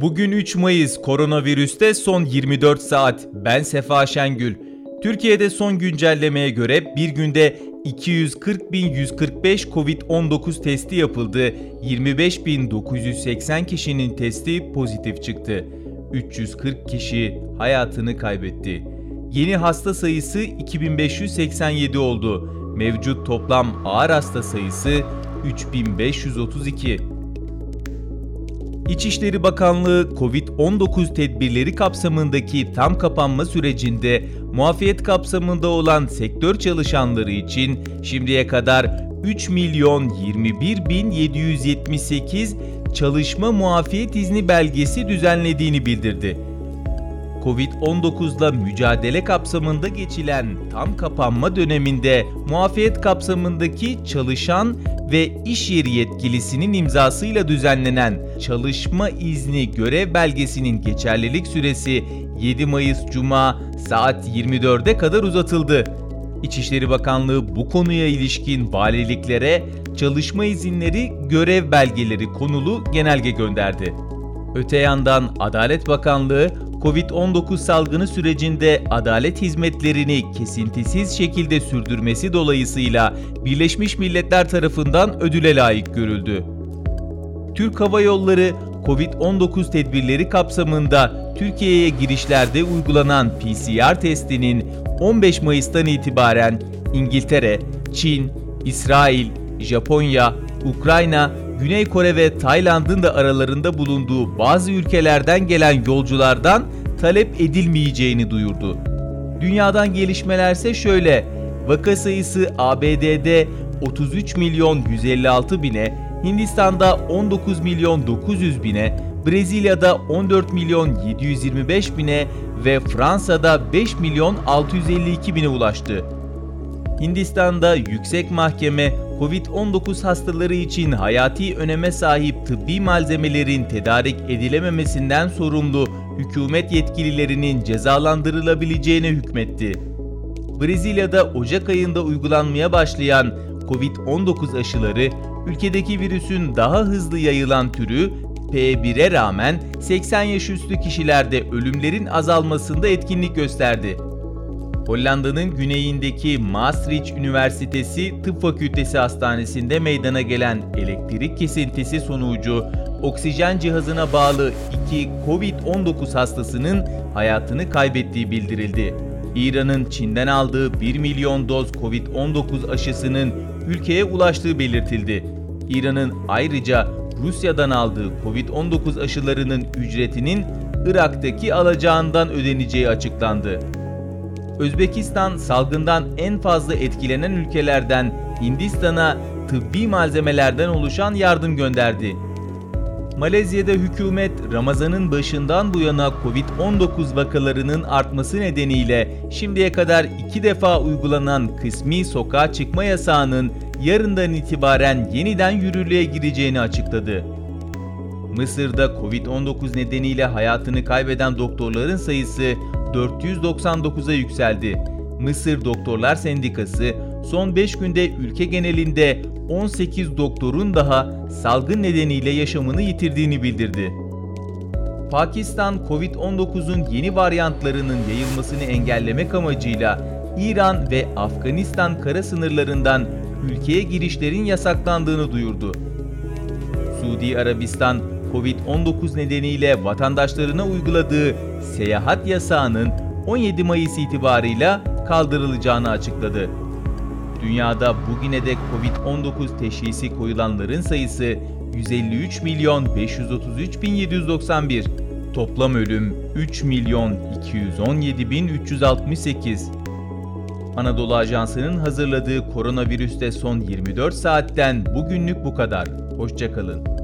Bugün 3 Mayıs koronavirüste son 24 saat. Ben Sefa Şengül. Türkiye'de son güncellemeye göre bir günde 240.145 Covid-19 testi yapıldı. 25.980 kişinin testi pozitif çıktı. 340 kişi hayatını kaybetti. Yeni hasta sayısı 2587 oldu. Mevcut toplam ağır hasta sayısı 3532. İçişleri Bakanlığı COVID-19 tedbirleri kapsamındaki tam kapanma sürecinde muafiyet kapsamında olan sektör çalışanları için şimdiye kadar 3 milyon 21 bin 778 çalışma muafiyet izni belgesi düzenlediğini bildirdi. Covid-19'la mücadele kapsamında geçilen tam kapanma döneminde muafiyet kapsamındaki çalışan ve iş yeri yetkilisinin imzasıyla düzenlenen çalışma izni görev belgesinin geçerlilik süresi 7 Mayıs Cuma saat 24'e kadar uzatıldı. İçişleri Bakanlığı bu konuya ilişkin valiliklere çalışma izinleri, görev belgeleri konulu genelge gönderdi. Öte yandan Adalet Bakanlığı Covid-19 salgını sürecinde adalet hizmetlerini kesintisiz şekilde sürdürmesi dolayısıyla Birleşmiş Milletler tarafından ödüle layık görüldü. Türk Hava Yolları Covid-19 tedbirleri kapsamında Türkiye'ye girişlerde uygulanan PCR testinin 15 Mayıs'tan itibaren İngiltere, Çin, İsrail, Japonya, Ukrayna, Güney Kore ve Tayland'ın da aralarında bulunduğu bazı ülkelerden gelen yolculardan talep edilmeyeceğini duyurdu. Dünyadan gelişmelerse şöyle. Vaka sayısı ABD'de 33 milyon 156 bine, Hindistan'da 19 milyon 900 bine, Brezilya'da 14 milyon 725 bine ve Fransa'da 5 milyon 652 bine ulaştı. Hindistan'da yüksek mahkeme Covid-19 hastaları için hayati öneme sahip tıbbi malzemelerin tedarik edilememesinden sorumlu hükümet yetkililerinin cezalandırılabileceğine hükmetti. Brezilya'da Ocak ayında uygulanmaya başlayan Covid-19 aşıları ülkedeki virüsün daha hızlı yayılan türü P1'e rağmen 80 yaş üstü kişilerde ölümlerin azalmasında etkinlik gösterdi. Hollanda'nın güneyindeki Maastricht Üniversitesi Tıp Fakültesi Hastanesi'nde meydana gelen elektrik kesintisi sonucu oksijen cihazına bağlı iki COVID-19 hastasının hayatını kaybettiği bildirildi. İran'ın Çin'den aldığı 1 milyon doz COVID-19 aşısının ülkeye ulaştığı belirtildi. İran'ın ayrıca Rusya'dan aldığı COVID-19 aşılarının ücretinin Irak'taki alacağından ödeneceği açıklandı. Özbekistan salgından en fazla etkilenen ülkelerden Hindistan'a tıbbi malzemelerden oluşan yardım gönderdi. Malezya'da hükümet Ramazan'ın başından bu yana Covid-19 vakalarının artması nedeniyle şimdiye kadar iki defa uygulanan kısmi sokağa çıkma yasağının yarından itibaren yeniden yürürlüğe gireceğini açıkladı. Mısır'da Covid-19 nedeniyle hayatını kaybeden doktorların sayısı 499'a yükseldi. Mısır Doktorlar Sendikası son 5 günde ülke genelinde 18 doktorun daha salgın nedeniyle yaşamını yitirdiğini bildirdi. Pakistan, Covid-19'un yeni varyantlarının yayılmasını engellemek amacıyla İran ve Afganistan kara sınırlarından ülkeye girişlerin yasaklandığını duyurdu. Suudi Arabistan, Covid-19 nedeniyle vatandaşlarına uyguladığı seyahat yasağının 17 Mayıs itibarıyla kaldırılacağını açıkladı. Dünyada bugüne dek Covid-19 teşhisi koyulanların sayısı 153 milyon 533 bin 791. Toplam ölüm 3 milyon 217 bin 368. Anadolu Ajansı'nın hazırladığı koronavirüste son 24 saatten bugünlük bu kadar. Hoşçakalın.